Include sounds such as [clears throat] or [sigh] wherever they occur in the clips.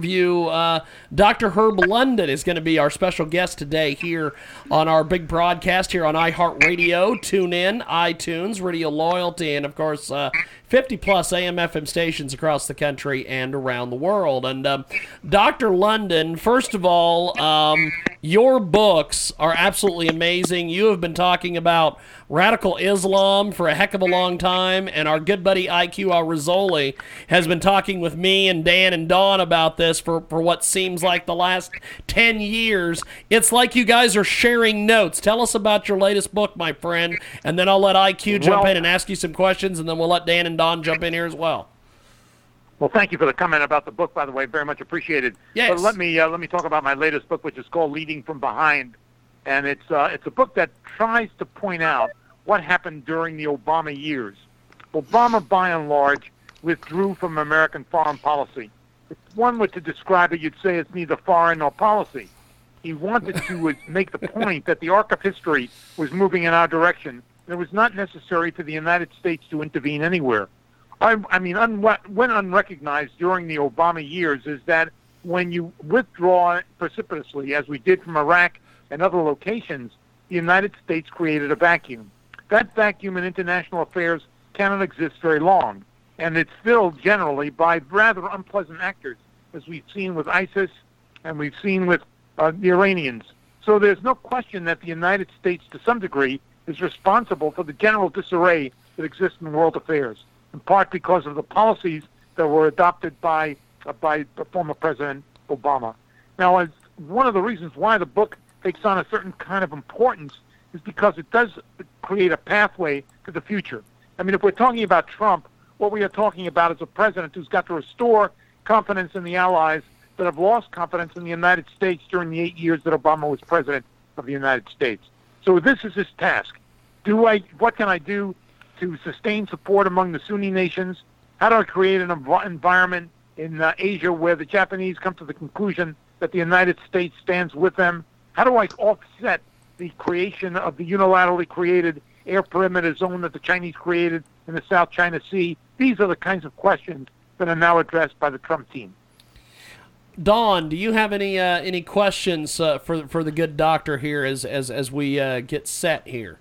View, uh, Dr. Herb London is going to be our special guest today here on our big broadcast here on iHeartRadio. Tune in, iTunes, Radio Loyalty, and of course, uh, 50 plus AM FM stations across the country and around the world. And um, Dr. London, first of all, um, your books are absolutely amazing. You have been talking about radical Islam for a heck of a long time, and our good buddy IQ Al Rassooli has been talking with me and Dan and Don about this for, for what seems like the last 10 years. It's like you guys are sharing notes. Tell us about your latest book, my friend, and then I'll let IQ jump Well- in and ask you some questions, and then we'll let Dan and Don jump in here as well. Well, thank you for the comment about the book, by the way. Very much appreciated. Yes. But let me uh, let me talk about my latest book, which is called Leading from Behind, and it's uh, it's a book that tries to point out what happened during the Obama years. Obama, by and large, withdrew from American foreign policy. If one were to describe it, you'd say it's neither foreign nor policy. He wanted to make the point that the arc of history was moving in our direction. It was not necessary for the United States to intervene anywhere. I, I mean, un, when unrecognized during the Obama years is that when you withdraw precipitously, as we did from Iraq and other locations, the United States created a vacuum. That vacuum in international affairs cannot exist very long, and it's filled generally by rather unpleasant actors, as we've seen with ISIS and we've seen with uh, the Iranians. So there's no question that the United States, to some degree, is responsible for the general disarray that exists in world affairs in part because of the policies that were adopted by uh, by former President Obama. Now, as one of the reasons why the book takes on a certain kind of importance is because it does create a pathway to the future. I mean, if we're talking about Trump, what we are talking about is a president who's got to restore confidence in the allies that have lost confidence in the United States during the eight years that Obama was president of the United States. So this is his task. Do I? What can I do to sustain support among the Sunni nations? How do I create an env- environment in uh, Asia where the Japanese come to the conclusion that the United States stands with them? How do I offset the creation of the unilaterally created air perimeter zone that the Chinese created in the South China Sea? These are the kinds of questions that are now addressed by the Trump team. Don, do you have any uh, any questions uh, for for the good doctor here as as as we uh, get set here?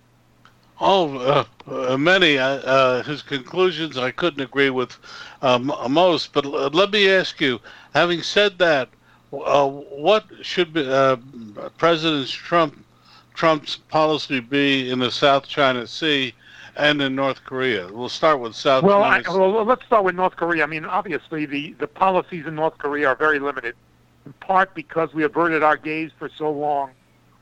Oh, uh, uh, many. Uh, uh, his conclusions I couldn't agree with um, most. But l- let me ask you: having said that, uh, what should be, uh, President Trump Trump's policy be in the South China Sea and in North Korea? We'll start with South Well, I, well, let's start with North Korea. I mean, obviously, the, the policies in North Korea are very limited, in part because we averted our gaze for so long.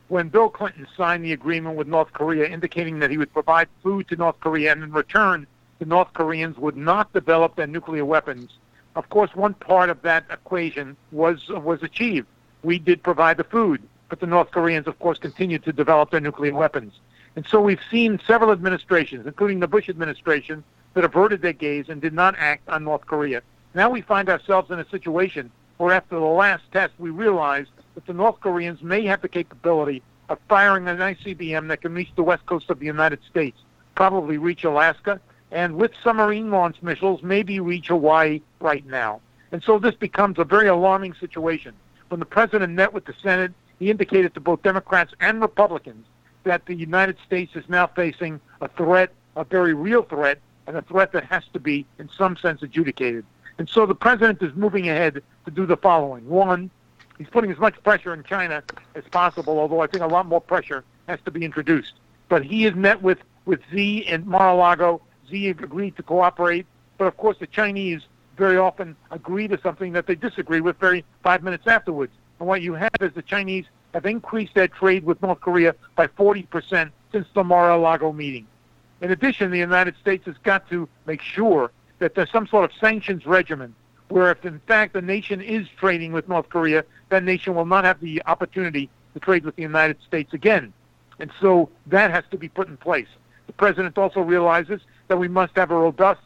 When Bill Clinton signed the agreement with North Korea indicating that he would provide food to North Korea and in return the North Koreans would not develop their nuclear weapons, of course, one part of that equation was was achieved. We did provide the food, but the North Koreans, of course, continued to develop their nuclear weapons. And so we've seen several administrations, including the Bush administration, that averted their gaze and did not act on North Korea. Now we find ourselves in a situation where after the last test, we realized that the North Koreans may have the capability of firing an ICBM that can reach the west coast of the United States, probably reach Alaska, and with submarine launch missiles, maybe reach Hawaii right now. And so this becomes a very alarming situation. When the president met with the Senate, he indicated to both Democrats and Republicans that the United States is now facing a threat, a very real threat, and a threat that has to be, in some sense, adjudicated. And so the president is moving ahead to do the following. One, he's putting as much pressure in China as possible, although I think a lot more pressure has to be introduced. But he has met with, with Xi in Mar-a-Lago. Xi agreed to cooperate, but of course the Chinese very often agree to something that they disagree with very five minutes afterwards. And what you have is the Chinese have increased their trade with North Korea by 40% since the Mar-a-Lago meeting. In addition, the United States has got to make sure that there's some sort of sanctions regimen where if in fact the nation is trading with North Korea, that nation will not have the opportunity to trade with the United States again. And so that has to be put in place. The president also realizes that we must have a robust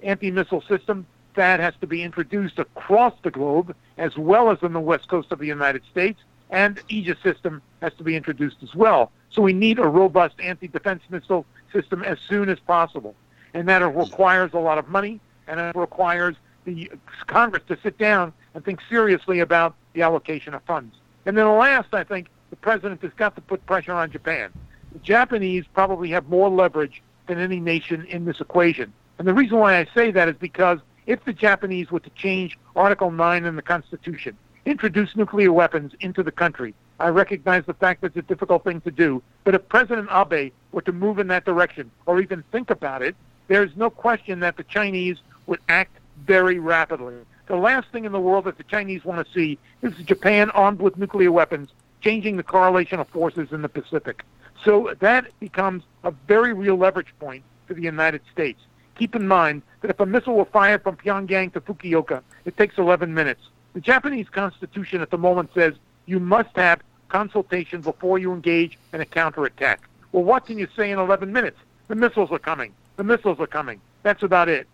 anti-missile system that has to be introduced across the globe as well as on the west coast of the United States and Aegis system has to be introduced as well. So we need a robust anti-defense missile system as soon as possible. And that requires a lot of money and it requires the Congress to sit down and think seriously about the allocation of funds. And then last, I think the president has got to put pressure on Japan. The Japanese probably have more leverage than any nation in this equation. And the reason why I say that is because if the Japanese were to change Article 9 in the Constitution, introduce nuclear weapons into the country, I recognize the fact that it's a difficult thing to do, but if President Abe were to move in that direction or even think about it, there's no question that the Chinese would act very rapidly. The last thing in the world that the Chinese want to see is Japan armed with nuclear weapons changing the correlation of forces in the Pacific. So that becomes a very real leverage point for the United States. Keep in mind that if a missile were fired from Pyongyang to Fukuoka, it takes 11 minutes. The Japanese constitution at the moment says you must have consultation before you engage in a counterattack. Well, what can you say in 11 minutes? The missiles are coming. The missiles are coming. That's about it.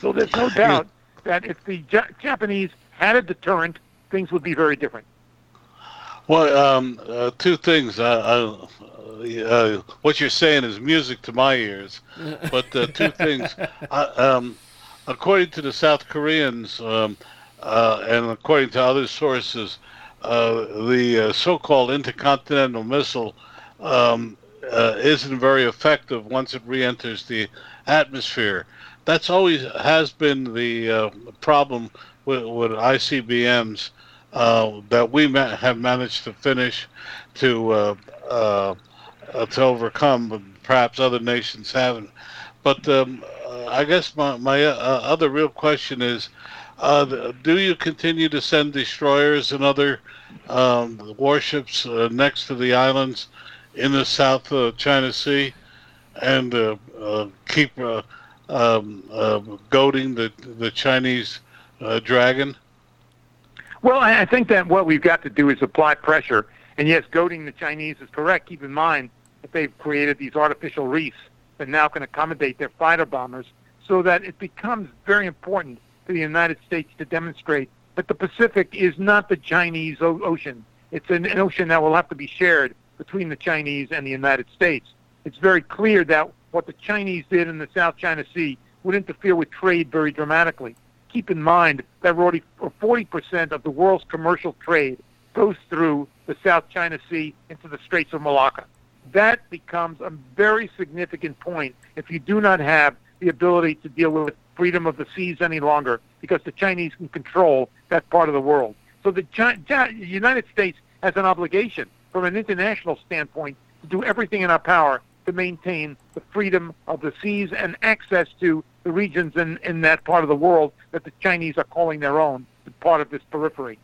So there's no [laughs] doubt that if the J- Japanese had a deterrent, things would be very different. Well, um, uh, two things. Uh, uh, uh, what you're saying is music to my ears. [laughs] But uh, two things. Uh, um, according to the South Koreans, um, uh, and according to other sources, uh, the uh, so-called intercontinental missile um, uh, isn't very effective once it re-enters the atmosphere. That's always has been the uh, problem with, with ICBMs uh, that we have managed to finish to uh, uh, to overcome, but perhaps other nations haven't. But um, I guess my my uh, other real question is, uh, do you continue to send destroyers and other um, warships next to the islands in the South China Sea, and keep um, goading the the Chinese uh, dragon? Well, I think that what we've got to do is apply pressure. And yes, goading the Chinese is correct. Keep in mind that they've created these artificial reefs that now can accommodate their fighter bombers so that it becomes very important for the United States to demonstrate that the Pacific is not the Chinese o- ocean. It's an, an ocean that will have to be shared between the Chinese and the United States. It's very clear that what the Chinese did in the South China Sea would interfere with trade very dramatically. Keep in mind that already 40% of the world's commercial trade goes through the South China Sea into the Straits of Malacca. That becomes a very significant point if you do not have the ability to deal with freedom of the seas any longer because the Chinese can control that part of the world. So the Chi- Chi- United States has an obligation from an international standpoint to do everything in our power to maintain the freedom of the seas and access to the regions in, in that part of the world that the Chinese are calling their own, part of this periphery.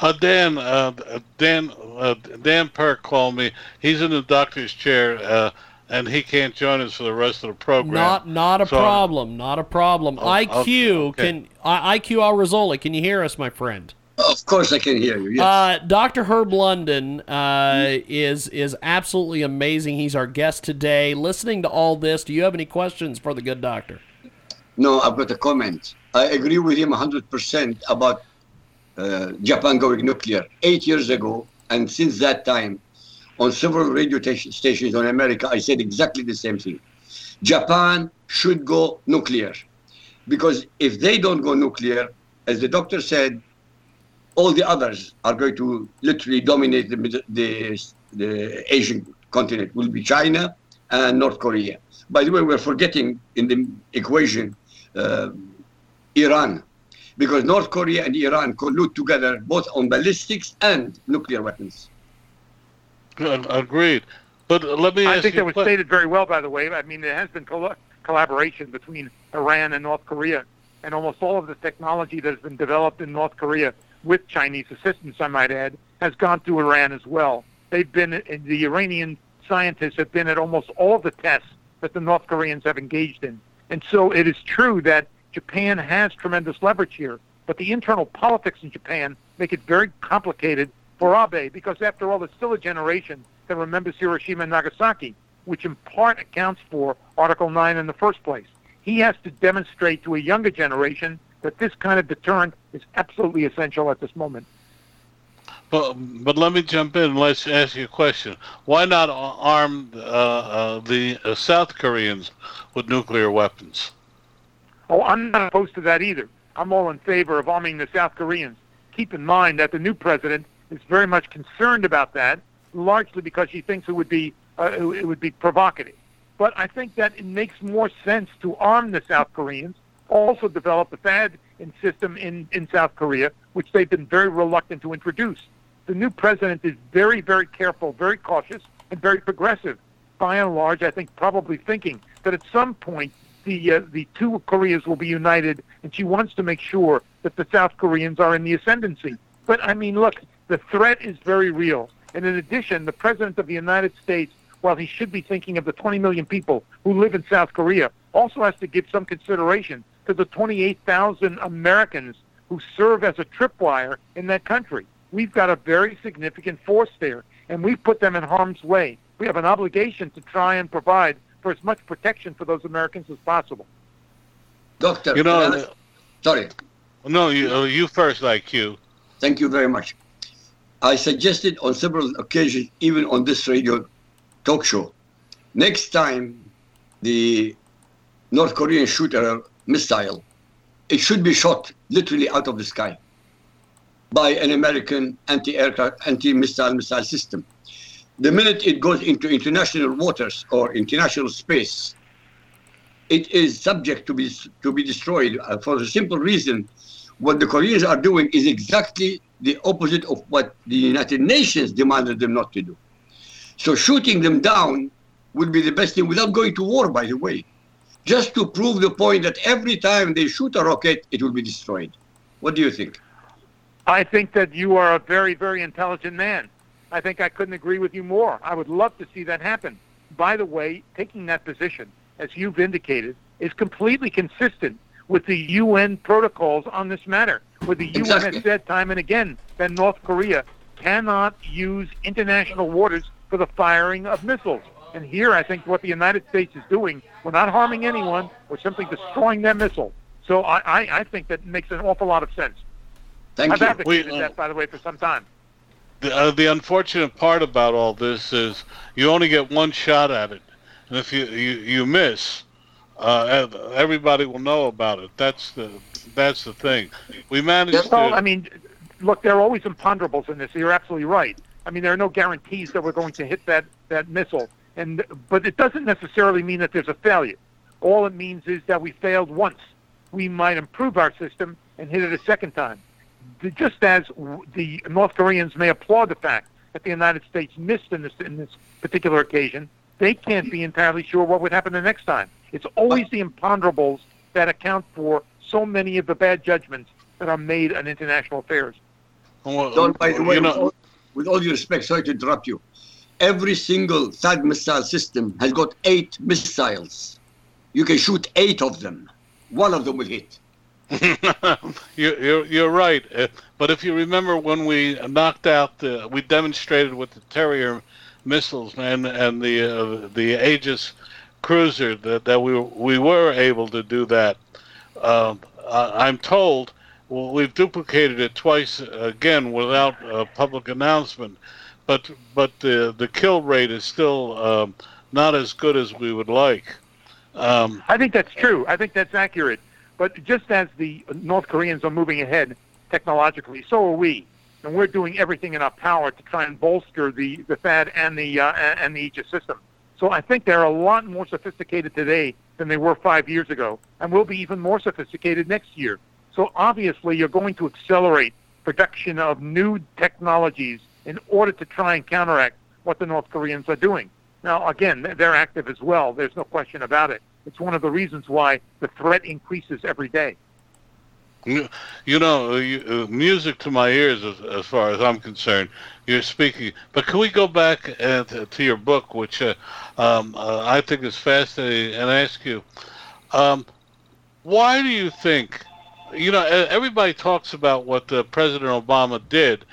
Uh, Dan, uh, Dan, uh, Dan Perk called me. He's in the doctor's chair, uh, and he can't join us for the rest of the program. Not not a So- problem. Not a problem. Oh, IQ okay. can I, IQ Al Rassooli, can you hear us, my friend? Of course, I can hear you. Yes. Uh, Dr. Herb London uh, is is absolutely amazing. He's our guest today. Listening to all this, do you have any questions for the good doctor? no, I've got a comment. I agree with him 100% about uh, Japan going nuclear. Eight years ago, and since that time, on several radio ta- stations in America, I said exactly the same thing. Japan should go nuclear. Because if they don't go nuclear, as the doctor said, all the others are going to literally dominate the, the, the Asian continent. Will be China and North Korea. By the way, we're forgetting in the equation uh, Iran, because North Korea and Iran collude together both on ballistics and nuclear weapons. Good, Agreed. But let me I ask think you that was que- stated very well, by the way. I mean, there has been colla collaboration between Iran and North Korea, and almost all of the technology that has been developed in North Korea with Chinese assistance, I might add, has gone to Iran as well. They've been, the Iranian scientists have been at almost all the tests that the North Koreans have engaged in. And so it is true that Japan has tremendous leverage here, but the internal politics in Japan make it very complicated for Abe because, after all, there's still a generation that remembers Hiroshima and Nagasaki, which in part accounts for Article 9 in the first place. He has to demonstrate to a younger generation that this kind of deterrent is absolutely essential at this moment. But, but let me jump in and let's ask you a question. Why not arm uh, uh, the uh, South Koreans with nuclear weapons? Oh, I'm not opposed to that either. I'm all in favor of arming the South Koreans. Keep in mind that the new president is very much concerned about that, largely because she thinks it would be uh, it would be provocative. But I think that it makes more sense to arm the South Koreans, also develop the THAAD system in, in South Korea, which they've been very reluctant to introduce. The new president is very, very careful, very cautious, and very progressive. By and large, I think probably thinking that at some point the uh, the two Koreas will be united, and she wants to make sure that the South Koreans are in the ascendancy. But I mean, look, the threat is very real, and in addition, the president of the United States, while he should be thinking of the 20 million people who live in South Korea, also has to give some consideration to the 28,000 Americans who serve as a tripwire in that country. We've got a very significant force there, and we put them in harm's way. We have an obligation to try and provide for as much protection for those Americans as possible. Doctor, You know, uh, sorry. No, you, uh, you first, IQ. Thank you very much. I suggested on several occasions, even on this radio talk show, next time the North Korean shoot a missile, it should be shot literally out of the sky by an American anti-aircraft, anti-missile missile system. The minute it goes into international waters or international space, it is subject to be to be destroyed uh, for the simple reason what the Koreans are doing is exactly the opposite of what the United Nations demanded them not to do. So shooting them down would be the best thing without going to war, by the way, just to prove the point that every time they shoot a rocket, it will be destroyed. What do you think? I think that you are a very, very intelligent man. I think I couldn't agree with you more. I would love to see that happen. By the way, taking that position, as you've indicated, is completely consistent with the UN protocols on this matter, where the UN Exactly. has said time and again that North Korea cannot use international waters for the firing of missiles. And here, I think what the United States is doing, we're not harming anyone, we're simply destroying their missile. So I, I, I think that makes an awful lot of sense. Thank I've you. advocated We, uh, that, by the way, for some time. The, uh, the unfortunate part about all this is you only get one shot at it, and if you you, you miss, uh, everybody will know about it. That's the that's the thing. We managed Well, to. I mean, look, there are always imponderables in this. You're absolutely right. I mean, there are no guarantees that we're going to hit that, that missile, and but it doesn't necessarily mean that there's a failure. All it means is that we failed once. We might improve our system and hit it a second time. The- Just as w- the North Koreans may applaud the fact that the United States missed in this in this particular occasion, they can't be entirely sure what would happen the next time. It's always the imponderables that account for so many of the bad judgments that are made on international affairs. well, Don, by the way, you with, know, all, with all due respect, sorry to interrupt you. Every single THAAD missile system has got eight missiles. You can shoot eight of them. One of them will hit. [laughs] you're, you're you're right. Uh, but if you remember when we knocked out the, we demonstrated with the Terrier missiles, man, and the uh, the Aegis cruiser that, that we we were able to do that. I, I'm told well, we've duplicated it twice again without a public announcement, but but the the kill rate is still um, not as good as we would like. Um, I think that's true. I think that's accurate. But just as the North Koreans are moving ahead technologically, so are we. And we're doing everything in our power to try and bolster the, the THAAD and the, uh, and the Aegis system. So I think they're a lot more sophisticated today than they were five years ago, and will be even more sophisticated next year. So obviously, you're going to accelerate production of new technologies in order to try and counteract what the North Koreans are doing. Now, again, they're active as well. There's no question about it. It's one of the reasons why the threat increases every day. You know, uh, music to my ears as, far as I'm concerned. You're speaking, but can we go back uh, to, your book, which uh, um, uh, I think is fascinating, and ask you, um, why do you think? You know, everybody talks about what uh, President Obama did,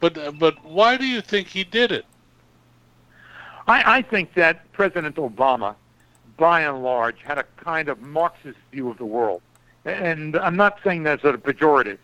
but but why do you think he did it? I, I think that President Obama, by and large, had a kind of Marxist view of the world. And I'm not saying that as a pejorative.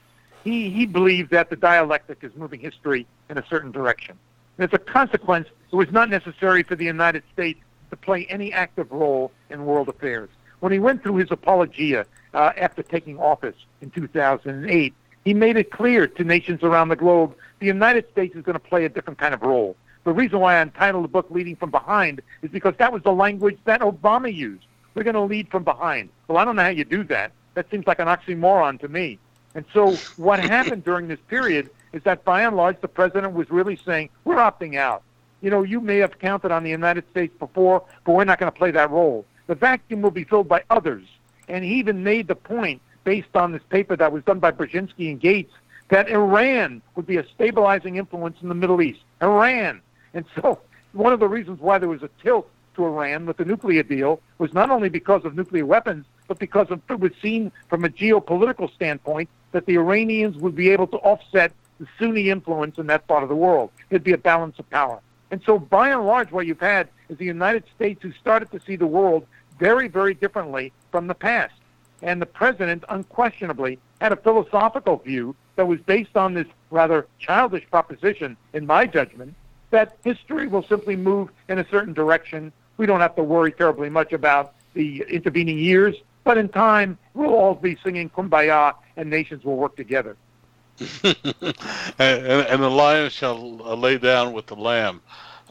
He, he believed that the dialectic is moving history in a certain direction. And as a consequence, it was not necessary for the United States to play any active role in world affairs. When he went through his apologia uh, after taking office in 2008, he made it clear to nations around the globe the United States is going to play a different kind of role. The reason why I entitled the book Leading from Behind is because that was the language that Obama used. We're going to lead from behind. Well, I don't know how you do that. That seems like an oxymoron to me. And so what [laughs] happened during this period is that by and large the president was really saying, we're opting out. You know, you may have counted on the United States before, but we're not going to play that role. The vacuum will be filled by others. And he even made the point, based on this paper that was done by Brzezinski and Gates, that Iran would be a stabilizing influence in the Middle East. Iran. And so one of the reasons why there was a tilt to Iran with the nuclear deal was not only because of nuclear weapons, but because of, it was seen from a geopolitical standpoint that the Iranians would be able to offset the Sunni influence in that part of the world. There'd be a balance of power. And so by and large, what you've had is the United States who started to see the world very, very differently from the past. And the president unquestionably had a philosophical view that was based on this rather childish proposition, in my judgment, that history will simply move in a certain direction. We don't have to worry terribly much about the intervening years, but in time, we'll all be singing Kumbaya and nations will work together. [laughs] and, and, the lion shall lay down with the lamb.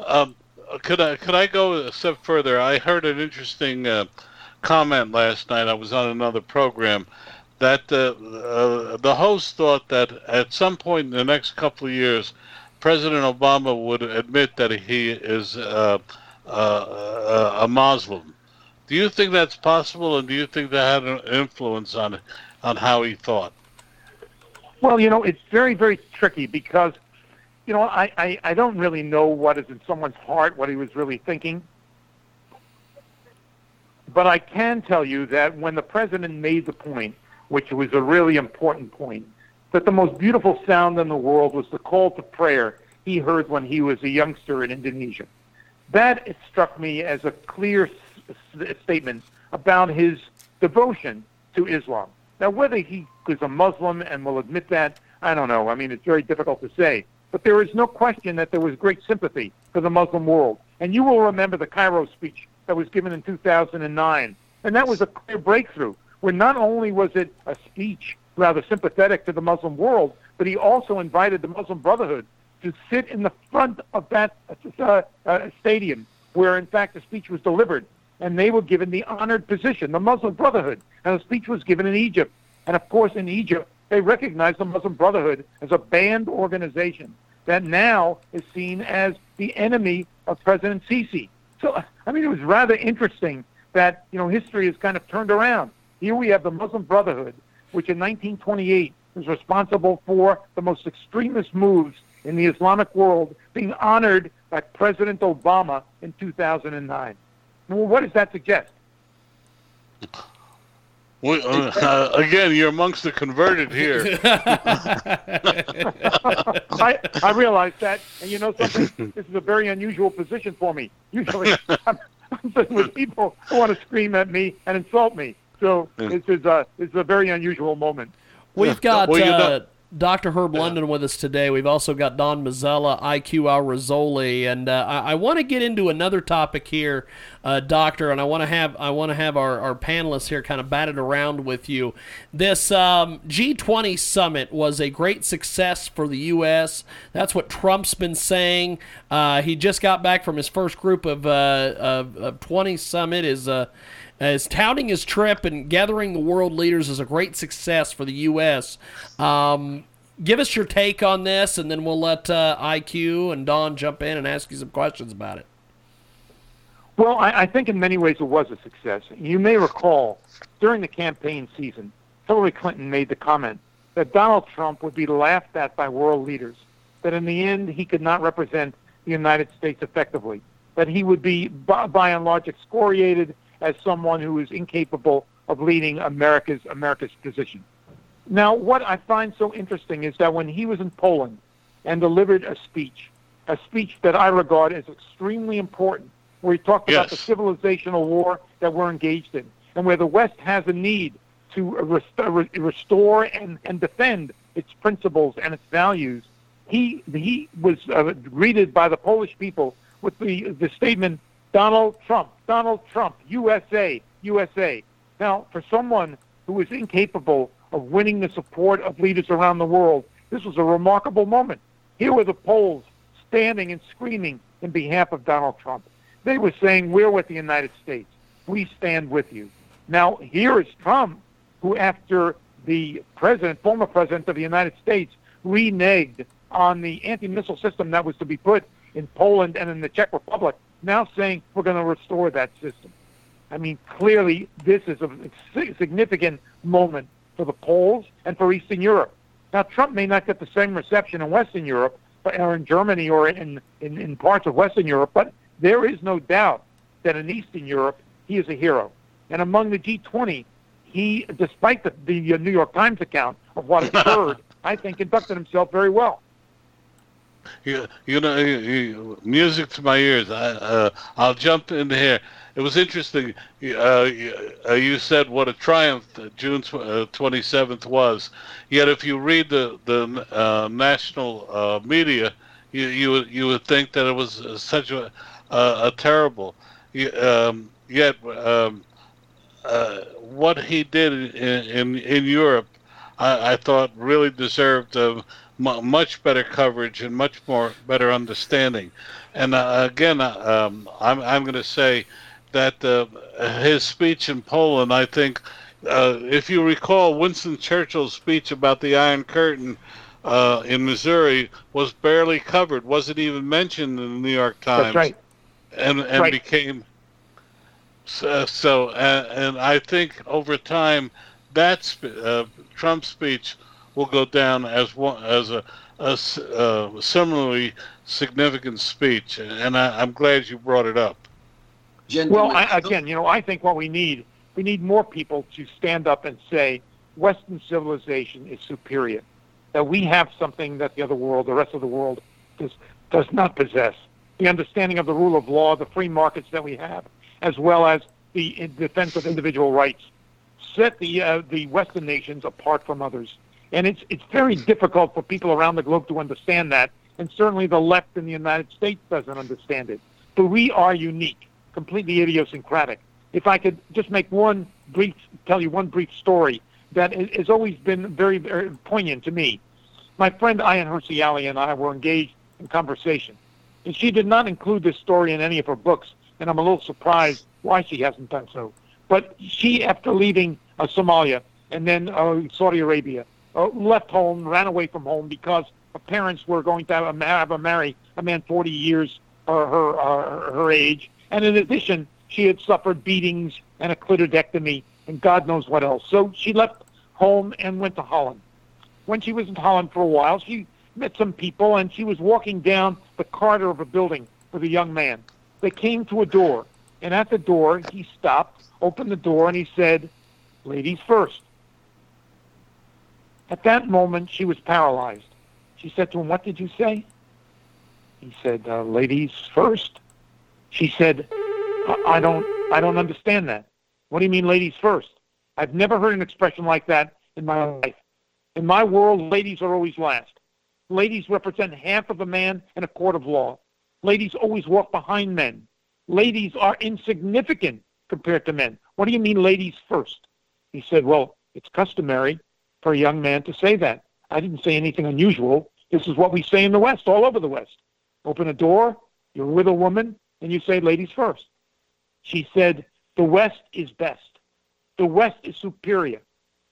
Um, could I could I go a step further? I heard an interesting uh, comment last night. I was on another program that uh, uh, the host thought that at some point in the next couple of years, President Obama would admit that he is uh, uh, a Muslim. Do you think that's possible, and do you think that had an influence on on how he thought? Well, you know, it's very, very tricky because, you know, I, I, I don't really know what is in someone's heart, what he was really thinking. But I can tell you that when the president made the point, which was a really important point, that the most beautiful sound in the world was the call to prayer he heard when he was a youngster in Indonesia. That struck me as a clear s- statement about his devotion to Islam. Now, whether he is a Muslim and will admit that, I don't know. I mean, it's very difficult to say. But there is no question that there was great sympathy for the Muslim world. And you will remember the Cairo speech that was given in 2009. And that was a clear breakthrough, where not only was it a speech rather sympathetic to the Muslim world, but he also invited the Muslim Brotherhood to sit in the front of that uh, uh, stadium where, in fact, the speech was delivered. And they were given the honored position, the Muslim Brotherhood. And the speech was given in Egypt. And of course, in Egypt, they recognized the Muslim Brotherhood as a banned organization that now is seen as the enemy of President Sisi. So, I mean, it was rather interesting that, you know, history has kind of turned around. Here we have the Muslim Brotherhood, which in 1928 was responsible for the most extremist moves in the Islamic world, being honored by President Obama in 2009. Well, what does that suggest? Well, uh, again, you're amongst the converted here. [laughs] I, I realize that, and you know something. This is a very unusual position for me. Usually, [laughs] I'm, I'm sitting with people who want to scream at me and insult me. So this is a this is a very unusual moment. We've got Well, uh, Dr. Herb London with us today. We've also got Don Mazzella, IQ Al Rassooli, and uh, I, I want to get into another topic here, uh, Doctor, and I want to have I want to have our, our panelists here kind of batted around with you. This um, G20 summit was a great success for the U.S. That's what Trump's been saying. Uh, he just got back from his first group of, uh, of, of 20 summit. Is uh, is touting his trip and gathering the world leaders as a great success for the U.S. Um, give us your take on this, and then we'll let uh, IQ and Don jump in and ask you some questions about it. Well, I, I think in many ways it was a success. You may recall during the campaign season, Hillary Clinton made the comment that Donald Trump would be laughed at by world leaders, that in the end he could not represent the United States effectively, that he would be, by, by and large, excoriated as someone who is incapable of leading America's America's position. Now, what I find so interesting is that when he was in Poland and delivered a speech, a speech that I regard as extremely important, where he talked about the Yes. civilizational war that we're engaged in, and where the West has a need to rest- restore and, and defend its principles and its values. He he was uh, greeted by the Polish people with the the statement Donald Trump, Donald Trump, USA, USA. Now, for someone who is incapable of winning the support of leaders around the world, this was a remarkable moment. Here were the Poles standing and screaming in behalf of Donald Trump. They were saying, We're with the United States. We stand with you. Now, here is Trump, who, after the president, former president of the United States, reneged on the anti missile system that was to be put in Poland and in the Czech Republic, now saying we're going to restore that system. I mean, clearly, this is a significant moment for the Poles and for Eastern Europe. Now, Trump may not get the same reception in Western Europe, or in Germany, or in, in, in parts of Western Europe, but there is no doubt that in Eastern Europe, he is a hero. And among the G20, he, despite the, the New York Times account of what occurred, [laughs] I think conducted himself very well. You, you know, you, you, music to my ears. I, uh, I'll jump in here. It was interesting. Uh, you, uh, you said what a triumph June uh, 27th was. Yet, if you read the the uh, national uh, media, you you would you would think that it was such a a, terrible. Um, yet, um, what he did in in, in Europe, I, I thought really deserved uh, much better coverage and much more better understanding. And uh, again, uh, um, I'm I'm going to say that uh, his speech in Poland, I think, uh, if you recall, Winston Churchill's speech about the Iron Curtain. Uh, in Missouri was barely covered, wasn't even mentioned in the New York Times That's right. and and Right. became so, so uh, and I think over time that sp- uh, Trump speech will go down as one as a, a s- uh, similarly significant speech, and I, I'm glad you brought it up. Well, I, again, you know, I think what we need, we need more people to stand up and say Western civilization is superior, that we have something that the other world, the rest of the world, does does not possess. The understanding of the rule of law, the free markets that we have, as well as the defense of individual rights, set the uh, the Western nations apart from others. And it's it's very difficult for people around the globe to understand that, and certainly the left in the United States doesn't understand it. But we are unique, completely idiosyncratic. If I could just make one brief, tell you one brief story that has always been very, very poignant to me. My friend Ayaan Hirsi Ali and I were engaged in conversation, and she did not include this story in any of her books, and I'm a little surprised why she hasn't done so. But she, after leaving uh, Somalia and then uh, Saudi Arabia, uh, left home, ran away from home because her parents were going to have a, have a marry a man 40 years uh, her uh, her age, and in addition, she had suffered beatings and a clitoridectomy and God knows what else. So she left home and went to Holland. When she was in Holland for a while, she met some people, and she was walking down the corridor of a building with a young man. They came to a door, and at the door, he stopped, opened the door, and he said, "Ladies first. At that moment, she was paralyzed. She said to him, "What did you say?" He said, uh, "Ladies first. She said, I-, "I don't, I don't understand that. What do you mean, ladies first? I've never heard an expression like that in my life. In my world, ladies are always last. Ladies represent half of a man in a court of law. Ladies always walk behind men. Ladies are insignificant compared to men. What do you mean, ladies first? He said, Well, it's customary for a young man to say that. I didn't say anything unusual. This is what we say in the West, all over the West. Open a door, you're with a woman, and you say, Ladies first. She said, The West is best. The West is superior.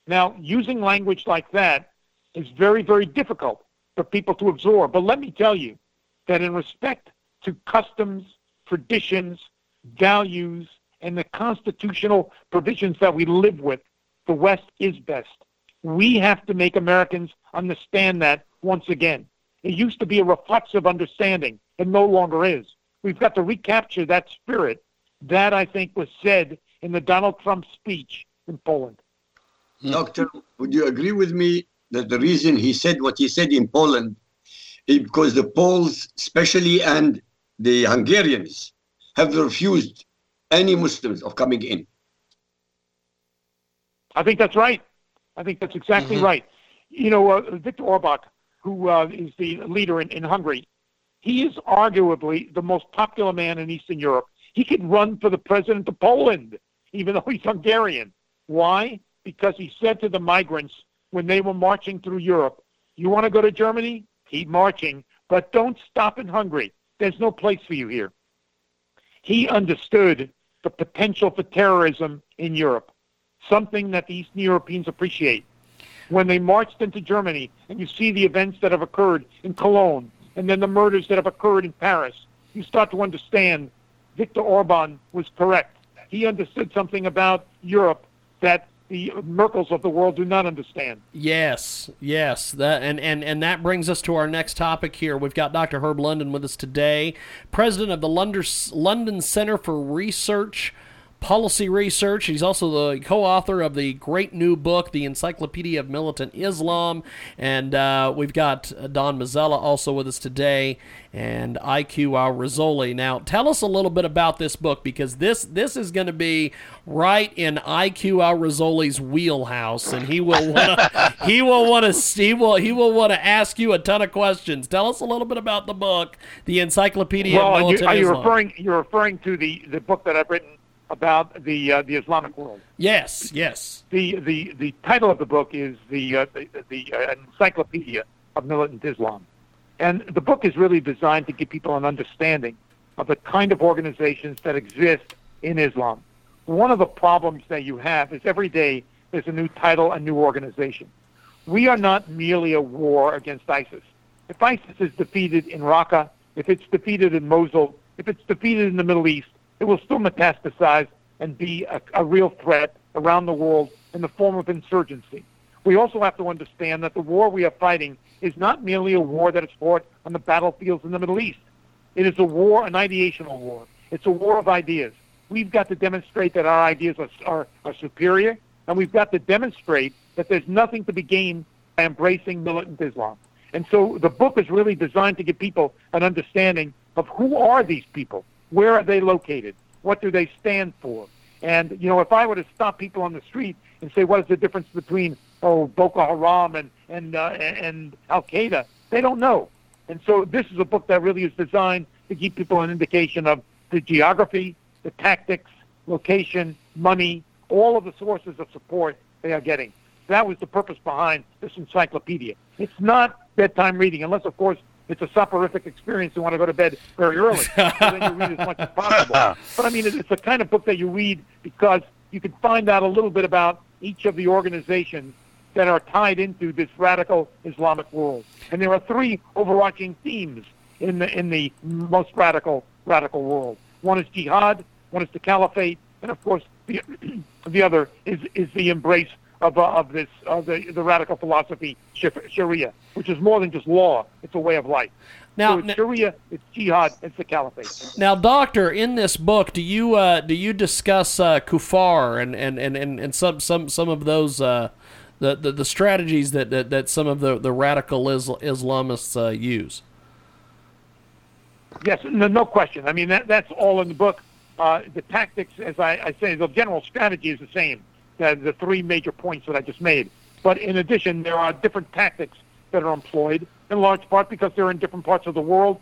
Now, using language like that is very, very difficult for people to absorb. But let me tell you that in respect to customs, traditions, values, and the constitutional provisions that we live with, the West is best. We have to make Americans understand that once again. It used to be a reflexive understanding. It no longer is. We've got to recapture that spirit. That, I think, was said in the Donald Trump speech in Poland. Doctor, would you agree with me that the reason he said what he said in Poland is because the Poles, especially and the Hungarians, have refused any Muslims of coming in? I think that's right. I think that's exactly right. You know, uh, Viktor Orban, who uh, is the leader in, in Hungary, he is arguably the most popular man in Eastern Europe. He could run for the president of Poland, even though he's Hungarian. Why? Because he said to the migrants when they were marching through Europe, you want to go to Germany? Keep marching, but don't stop in Hungary. There's no place for you here. He understood the potential for terrorism in Europe, something that the Eastern Europeans appreciate. When they marched into Germany and you see the events that have occurred in Cologne and then the murders that have occurred in Paris, you start to understand Viktor Orban was correct. He understood something about Europe that the Merkels of the world do not understand. Yes, yes. That and, and, and that brings us to our next topic here. We've got Dr. Herb London with us today, president of the London London Center for Research Policy Research. He's also the co author of the great new book, The Encyclopedia of Militant Islam. And uh, we've got Don Mazzella also with us today and IQ Al Rassooli. Now, tell us a little bit about this book because this this is going to be right in IQ Al Rassooli's wheelhouse, and he will wanna, [laughs] he will want to he will he will want to ask you a ton of questions. Tell us a little bit about the book, The Encyclopedia well, of Militant you, are you Islam. referring you're referring to the, the book that I've written about the uh, the Islamic world. yes, yes. The the the title of the book is the uh, the, the uh, Encyclopedia of Militant Islam, and the book is really designed to give people an understanding of the kind of organizations that exist in Islam. One of the problems that you have is every day there's a new title, a new organization. We are not merely a war against ISIS. If ISIS is defeated in Raqqa, if it's defeated in Mosul, if it's defeated in the Middle East, it will still metastasize and be a, a real threat around the world in the form of insurgency. We also have to understand that the war we are fighting is not merely a war that is fought on the battlefields in the Middle East. It is a war, an ideational war. It's a war of ideas. We've got to demonstrate that our ideas are, are, are superior, and we've got to demonstrate that there's nothing to be gained by embracing militant Islam. And so the book is really designed to give people an understanding of who are these people, where are they located, what do they stand for. And you know, if I were to stop people on the street and say, "What is the difference between oh Boko Haram and and uh, and Al Qaeda?" They don't know. And so this is a book that really is designed to give people an indication of the geography, the tactics, location, money, all of the sources of support they are getting. That was the purpose behind this encyclopedia. It's not bedtime reading, unless, of course, it's a soporific experience. You want to go to bed very early, [laughs] so then you read as much as possible. [laughs] But I mean, it's the kind of book that you read because you can find out a little bit about each of the organizations that are tied into this radical Islamic world. And there are three overarching themes in the in the most radical radical world. One is jihad, one is the caliphate, and of course the [clears throat] the other is is the embrace of uh, of this of the the radical philosophy Sharia, which is more than just law; it's a way of life. Now, so it's Sharia, it's jihad, it's the caliphate. Now, doctor, in this book, do you uh, do you discuss uh, kufar and, and, and, and, and some some some of those uh, the, the the strategies that, that, that some of the, the radical Isl- Islamists uh, use? Yes, no, no question. I mean that that's all in the book. Uh, the tactics, as I, I say, the general strategy is the same. The, the three major points that I just made. But in addition, there are different tactics that are employed, in large part because they're in different parts of the world.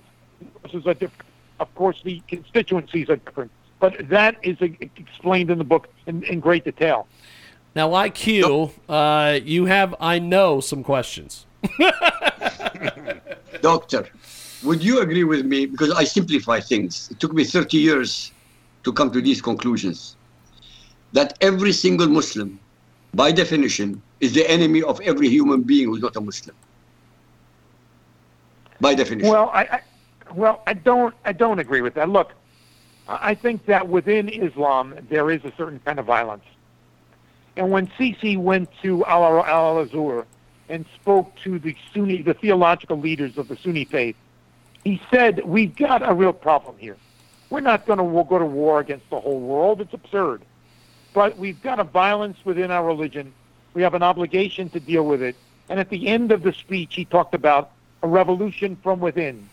This are different. Of course, the constituencies are different. But that is uh, explained in the book in, in great detail. Now, IQ, uh, you have, I know, some questions. [laughs] [laughs] Doctor, would you agree with me? Because I simplify things. It took me 30 years to come to these conclusions. That every single Muslim, by definition, is the enemy of every human being who's not a Muslim. By definition. Well, I, I well, I don't, I don't agree with that. Look, I think that within Islam there is a certain kind of violence. And when Sisi went to Al Azhar and spoke to the Sunni, the theological leaders of the Sunni faith, he said, "We've got a real problem here. We're not going to go to war against the whole world. It's absurd. But we've got a violence within our religion. We have an obligation to deal with it. And at the end of the speech, he talked about a revolution from within.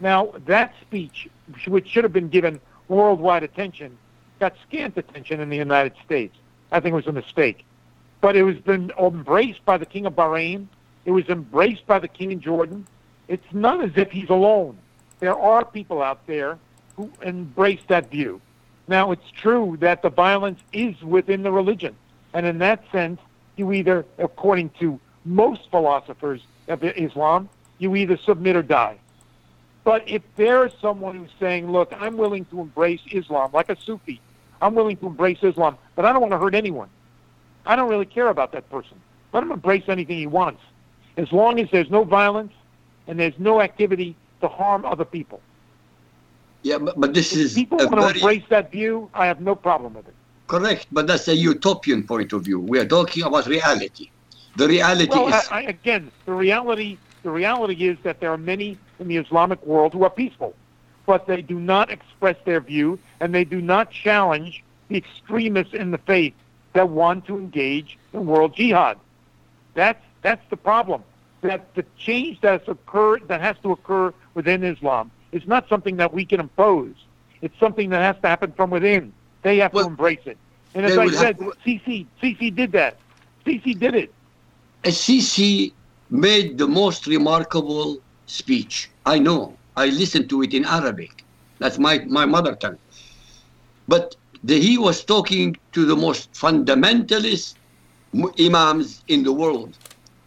Now, that speech, which should have been given worldwide attention, got scant attention in the United States. I think it was a mistake. But it was been embraced by the King of Bahrain. It was embraced by the King of Jordan. It's not as if he's alone. There are people out there who embrace that view. Now, it's true that the violence is within the religion. And in that sense, you either, according to most philosophers of Islam, you either submit or die. But if there is someone who's saying, look, I'm willing to embrace Islam, like a Sufi, I'm willing to embrace Islam, but I don't want to hurt anyone. I don't really care about that person. Let him embrace anything he wants, as long as there's no violence and there's no activity to harm other people. Yeah, but, but this If is people want to very embrace that view, I have no problem with it. correct, but that's a utopian point of view. We are talking about reality. The reality Well, is I, I, again, the reality the reality is that there are many in the Islamic world who are peaceful, but they do not express their view and they do not challenge the extremists in the faith that want to engage in world jihad. That's that's the problem. That the change that's occurred that has to occur within Islam is not something that we can impose. It's something that has to happen from within. They have Well, to embrace it. And as I have said, to- Sisi Sisi did that. Sisi did it. Sisi made the most remarkable speech. I know. I listened to it in Arabic. That's my, my mother tongue. But the, he was talking to the most fundamentalist imams in the world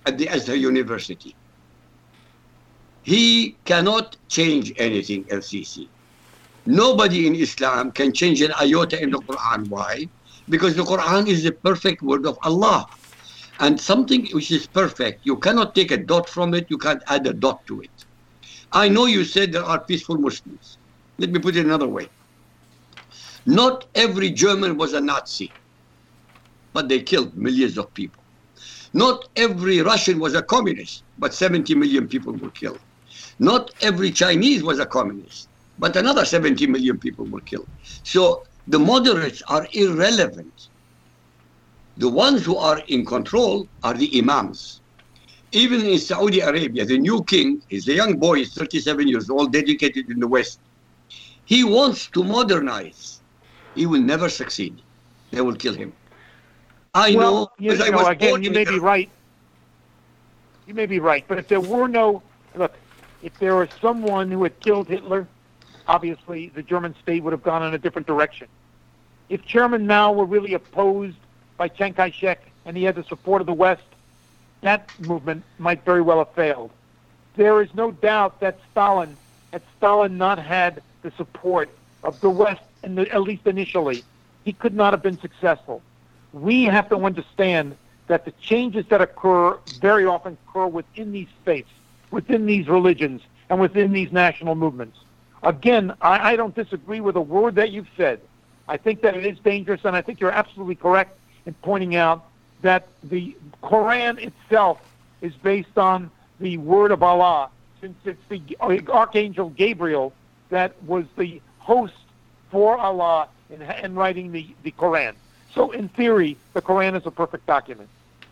at the Azhar University. He cannot change anything, El Sisi. Nobody in Islam can change an iota in the Quran. Why? Because the Quran is the perfect word of Allah. And something which is perfect, you cannot take a dot from it, you can't add a dot to it. I know you said there are peaceful Muslims. Let me put it another way. Not every German was a Nazi, but they killed millions of people. Not every Russian was a communist, but 70 million people were killed. Not every Chinese was a communist, but another 70 million people were killed. So the moderates are irrelevant. The ones who are in control are the imams. Even in Saudi Arabia, the new king is a young boy, he's 37 years old, dedicated in the West. He wants to modernize. He will never succeed. They will kill him. I know, well, you, because I know, was again, born you may be right. You may be right, but if there were no look, if there was someone who had killed Hitler, obviously the German state would have gone in a different direction. If Chairman Mao were really opposed by Chiang Kai-shek and he had the support of the West, that movement might very well have failed. There is no doubt that Stalin, had Stalin not had the support of the West, in the, at least initially, he could not have been successful. We have to understand that the changes that occur very often occur within these faiths, within these religions, and within these national movements. Again, I, I don't disagree with a word that you've said. I think that it is dangerous, and I think you're absolutely correct in pointing out that the Quran itself is based on the word of Allah, since it's the uh, Archangel Gabriel that was the host for Allah in, in writing the, the Quran. So, in theory, the Quran is a perfect document.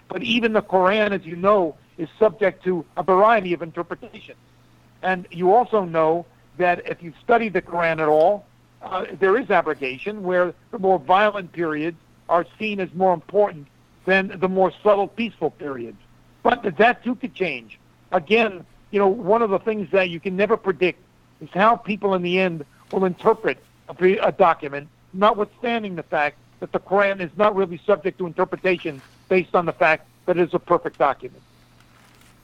But even the Quran, as you know, is subject to a variety of interpretations. And you also know that if you've studied the Quran at all, uh, there is abrogation where the more violent periods are seen as more important than the more subtle, peaceful periods. But that too could change. Again, you know, one of the things that you can never predict is how people in the end will interpret a, a document, notwithstanding the fact that the Quran is not really subject to interpretation based on the fact that it is a perfect document.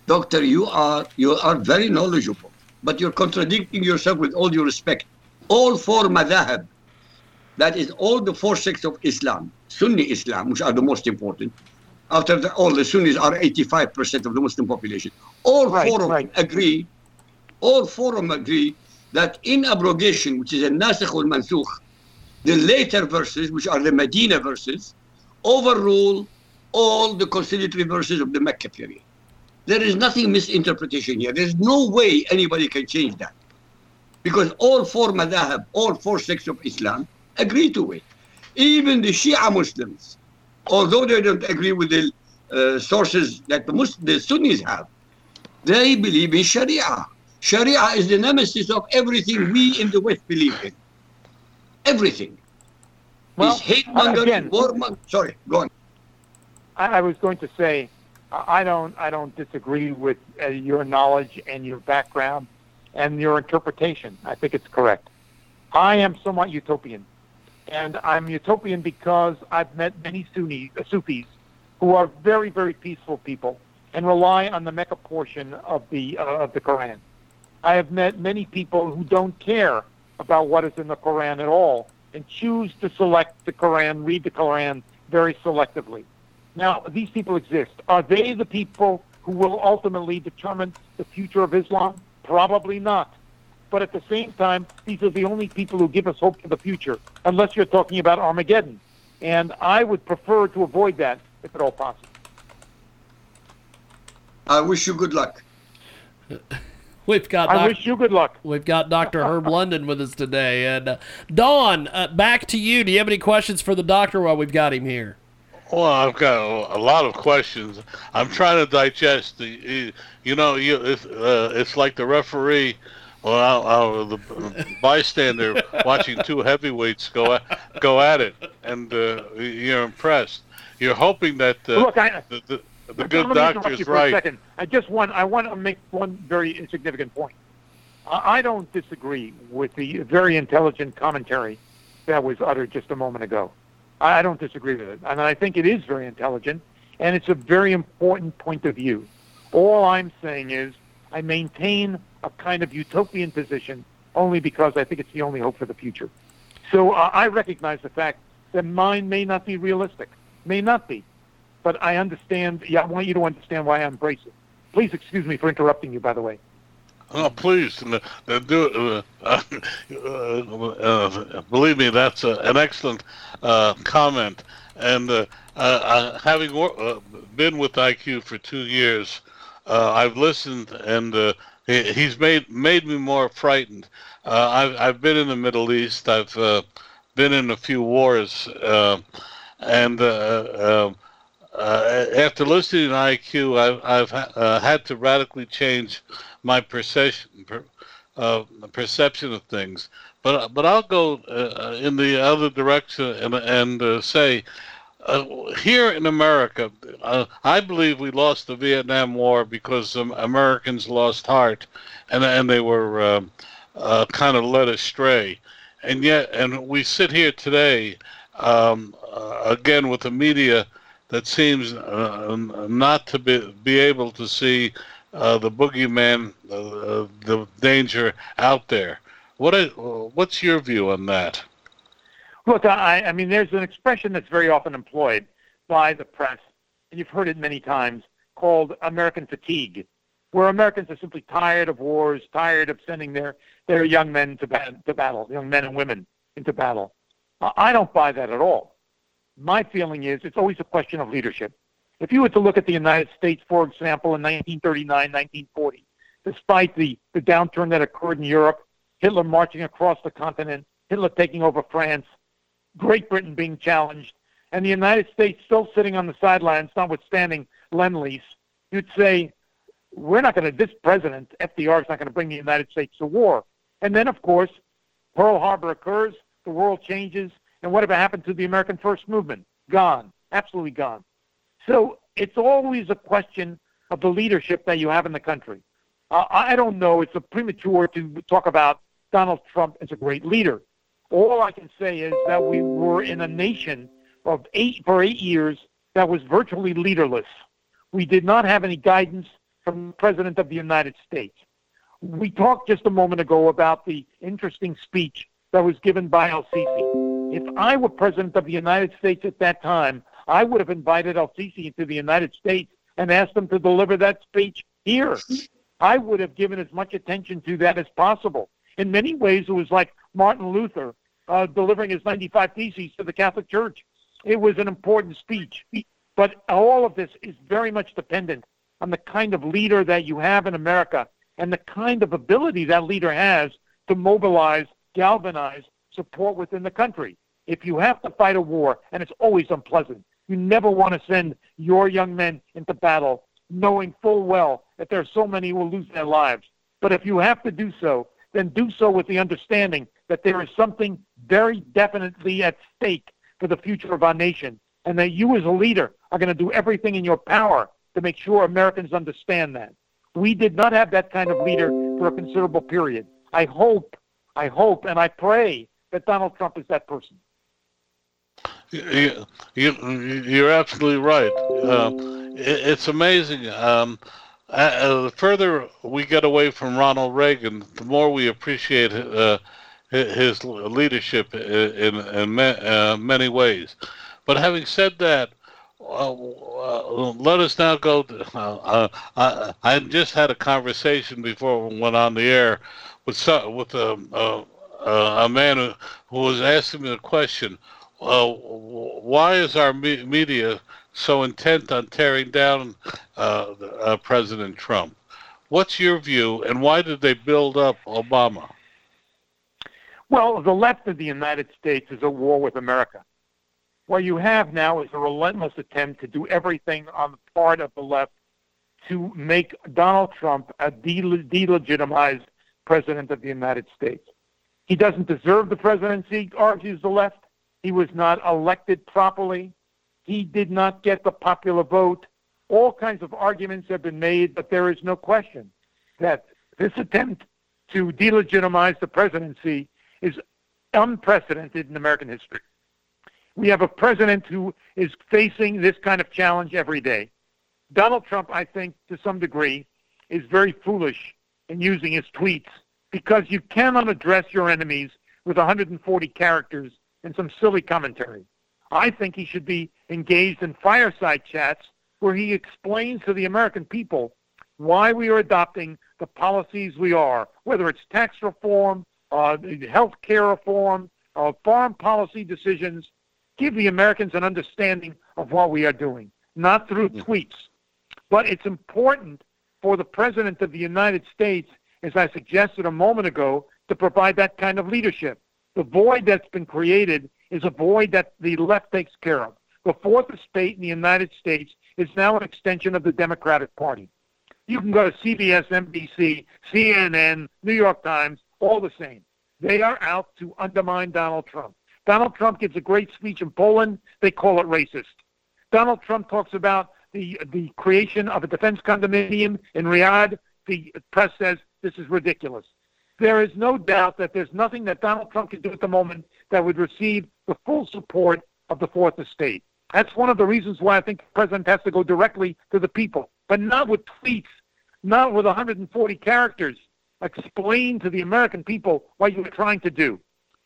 Doctor, you are you are very knowledgeable, but you're contradicting yourself with all due respect. All four madhab, that is all the four sects of Islam, Sunni Islam, which are the most important. After the, all the Sunnis are 85% of the Muslim population. All Right, four of right. them agree. All four of them agree that in abrogation, which is a nasikh or mansukh, the later verses, which are the Medina verses, overrule all the conciliatory verses of the Mecca period. There is nothing misinterpretation here. There's no way anybody can change that. Because all four madhab, all four sects of Islam agree to it. Even the Shia Muslims, although they don't agree with the uh, sources that the, the Sunnis have, they believe in Sharia. Sharia is the nemesis of everything we in the West believe in. Everything. Well, hate mongering, war mongering. Sorry, go on. I, I was going to say, I don't, I don't disagree with uh, your knowledge and your background and your interpretation. I think it's correct. I am somewhat utopian, and I'm utopian because I've met many Sunni uh, Sufis who are very, very peaceful people and rely on the Mecca portion of the uh, of the Quran. I have met many people who don't care about what is in the Quran at all and choose to select the Quran, read the Quran very selectively. Now, these people exist. Are they the people who will ultimately determine the future of Islam? Probably not. But at the same time, these are the only people who give us hope for the future, unless you're talking about Armageddon. And I would prefer to avoid that if at all possible. I wish you good luck. [laughs] We've got I Doc- wish you good luck. we've got Dr. Herb [laughs] London with us today, and uh, Dawn, uh, back to you. Do you have any questions for the doctor while we've got him here? Well, I've got a, lot of questions. I'm trying to digest the. You, know, you it's, uh, it's like the referee, or the bystander watching two heavyweights go at, go at it, and uh, you're impressed. You're hoping that uh, Look, I, the, the, the good doctor is right. second. I just want I want to make one very significant point. I I don't disagree with the very intelligent commentary that was uttered just a moment ago. I don't disagree with it, and I think it is very intelligent, and it's a very important point of view. All I'm saying is I maintain a kind of utopian position only because I think it's the only hope for the future. So uh, I recognize the fact that mine may not be realistic, may not be, but I understand. Yeah, I want you to understand why I embrace it. Please excuse me for interrupting you, by the way. Oh, please, uh, uh, do uh, uh, uh, believe me, that's uh, an excellent comment. And having wor- been with IQ for two years, I've listened, and he, he's made made me more frightened. I've I've been in the Middle East. I've been in a few wars, and. Uh, uh, after listening to IQ, I've, I've uh, had to radically change my perception per, uh, perception of things. But but I'll go uh, in the other direction and and uh, say. Uh, here in America, uh, I believe we lost the Vietnam War because Americans lost heart, and and they were um uh, kind of led astray, and yet and we sit here today, um, uh, again with the media that seems uh, not to be be able to see uh, the boogeyman, uh, the danger out there. What is, what's your view on that? Look, I, I mean, there's an expression that's very often employed by the press, and you've heard it many times, called American fatigue, where Americans are simply tired of wars, tired of sending their, their young men to, to battle, young men and women into battle. I don't buy that at all. My feeling is it's always a question of leadership. If you were to look at the United States, for example, in 1939, 1940, despite the, the downturn that occurred in Europe, Hitler marching across the continent, Hitler taking over France, Great Britain being challenged, and the United States still sitting on the sidelines, notwithstanding Lend-Lease, you'd say, we're not going to, this president, FDR, is not going to bring the United States to war. And then, of course, Pearl Harbor occurs, the world changes, and whatever happened to the American First Movement? Gone. Absolutely gone. So it's always a question of the leadership that you have in the country. Uh, I don't know. It's premature to talk about Donald Trump as a great leader. All I can say is that we were in a nation of eight for eight years that was virtually leaderless. We did not have any guidance from the President of the United States. We talked just a moment ago about the interesting speech that was given by El Sisi. If I were President of the United States at that time, I would have invited El Sisi into the United States and asked him to deliver that speech here. I would have given as much attention to that as possible. In many ways, it was like Martin Luther uh, delivering his 95 Theses to the Catholic Church. It was an important speech. But all of this is very much dependent on the kind of leader that you have in America and the kind of ability that leader has to mobilize, galvanize support within the country. if you have to fight a war, and it's always unpleasant, you never want to send your young men into battle knowing full well that there are so many who will lose their lives. But if you have to do so, then do so with the understanding that there is something very definitely at stake for the future of our nation, and that you as a leader are going to do everything in your power to make sure Americans understand that. We did not have that kind of leader for a considerable period. I hope, I hope, and I pray that Donald Trump is that person. You, you, you're absolutely right. Uh, it, it's amazing. Um, uh, the further we get away from Ronald Reagan, the more we appreciate uh, his leadership in, in uh, many ways. But having said that, uh, uh, let us now go. To, uh, I, I just had a conversation before we went on the air with some, with a, Uh, a, a man who, was asking me a question. Uh, why is our me- media so intent on tearing down uh, uh, President Trump? What's your view, and why did they build up Obama? Well, the left of the United States is at war with America. What you have now is a relentless attempt to do everything on the part of the left to make Donald Trump a delegitimized president of the United States. He doesn't deserve the presidency, argues the left. He was not elected properly. He did not get the popular vote. All kinds of arguments have been made, but there is no question that this attempt to delegitimize the presidency is unprecedented in American history. We have a president who is facing this kind of challenge every day. Donald Trump, I think, to some degree, is very foolish in using his tweets because you cannot address your enemies with 140 characters and some silly commentary. I think he should be engaged in fireside chats where he explains to the American people why we are adopting the policies we are, whether it's tax reform, uh, health care reform, uh, foreign policy decisions, give the Americans an understanding of what we are doing, not through tweets. But it's important for the President of the United States, as I suggested a moment ago, to provide that kind of leadership. The void that's been created is a void that the left takes care of. The fourth estate in the United States is now an extension of the Democratic Party. You can go to CBS, NBC, CNN, New York Times, all the same. They are out to undermine Donald Trump. Donald Trump gives a great speech in Poland. They call it racist. Donald Trump talks about the the creation of a defense condominium in Riyadh. The press says this is ridiculous. There is no doubt that there's nothing that Donald Trump can do at the moment that would receive the full support of the Fourth Estate. That's one of the reasons why I think the president has to go directly to the people, but not with tweets, not with 140 characters explain to the American people what you are trying to do.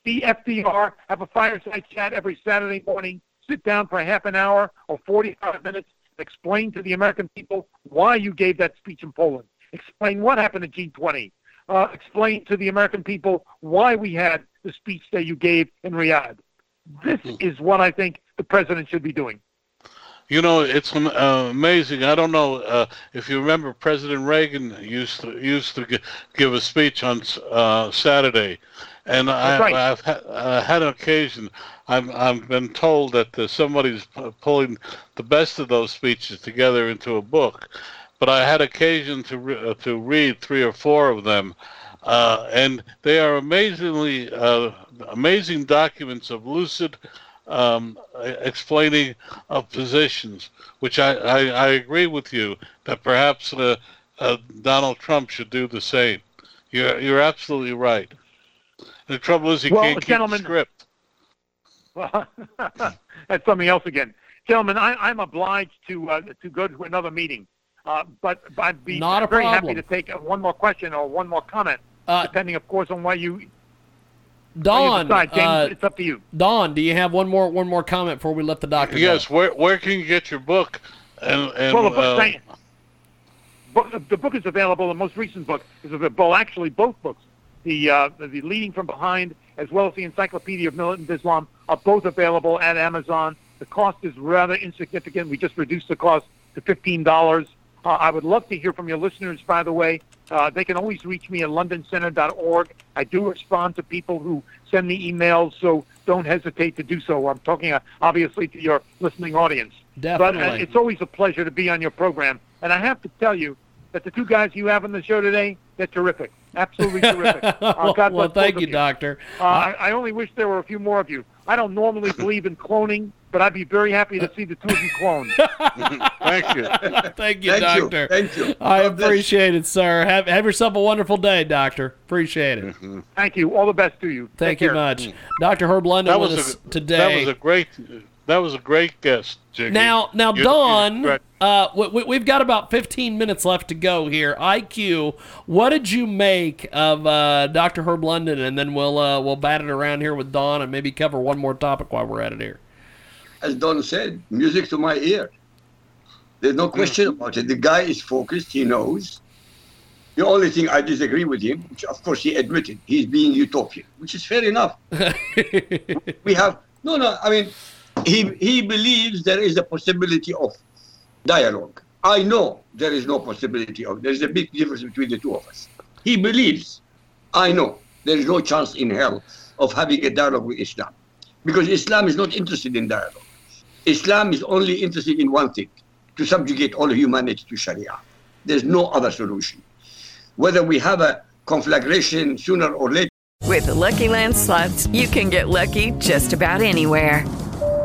Be FDR, have a fireside chat every Saturday morning, sit down for half an hour or 45 minutes, explain to the American people why you gave that speech in Poland. Explain what happened at G20. Uh, explain to the American people why we had the speech that you gave in Riyadh. This hmm. is what I think the president should be doing. You know, it's uh, amazing. I don't know uh, if you remember, President Reagan used to used to give a speech on uh, Saturday, and I, right. I've ha- had an occasion. I've I've been told that uh, somebody's pulling the best of those speeches together into a book, but I had occasion to re- uh, to read three or four of them. Uh, and they are amazingly amazing documents of lucid um, explaining of positions, which I, I, I, agree with you that perhaps uh, uh, Donald Trump should do the same. You're you're absolutely right. The trouble is he well, can't keep the script. Well, [laughs] that's something else again, gentlemen. I, am obliged to uh, to go to another meeting, uh, but I'd be Not very problem. happy to take one more question or one more comment, uh, depending, of course, on why you Don, James, uh, it's up to you. Don, do you have one more one more comment before we let the doctor? Yes. Go? Where where can you get your book? And, and well, the book, uh, book, the book is available. The most recent book is available. Actually, both books, the uh, the Leading from Behind as well as the Encyclopedia of Militant Islam, are both available at Amazon. The cost is rather insignificant. We just reduced the cost to fifteen dollars. Uh, I would love to hear from your listeners, by the way, Uh, they can always reach me at londoncenter.org. I do respond to people who send me emails, so don't hesitate to do so. I'm talking uh, obviously to your listening audience. Definitely. But uh, it's always a pleasure to be on your program. And I have to tell you that the two guys you have on the show today, they're terrific. Absolutely terrific. [laughs] Uh, well, God well, thank you, Doctor. Uh, I, I only wish there were a few more of you. I don't normally [laughs] believe in cloning, but I'd be very happy to see the two of you cloned. [laughs] Thank you. Thank you, Thank you. Doctor. Thank you. I God bless. appreciate it, sir. Have have yourself a wonderful day, Doctor. Appreciate it. Thank you. All the best to you. Thank Take you care. much, Doctor Herb London That with was us a today. That was a great. That was a great guest, Jiggy. Now, now, You- you- uh, we, we- we've got about 15 minutes left to go here. IQ, what did you make of uh, Dr. Herb London? And then we'll uh, we'll bat it around here with Don and maybe cover one more topic while we're at it here. As Don said, music to my ear. There's no question about it. The guy is focused. He knows. The only thing I disagree with him, which of course he admitted, he's being utopian, which is fair enough. [laughs] we have no, no. I mean, he he believes there is a possibility of dialogue. I know there is no possibility of. There is a big difference between the two of us. He believes. I know there is no chance in hell of having a dialogue with Islam, because Islam is not interested in dialogue. Islam is only interested in one thing: to subjugate all humanity to Sharia. There's no other solution. Whether we have a conflagration sooner or later. With the Lucky Land slots, you can get lucky just about anywhere.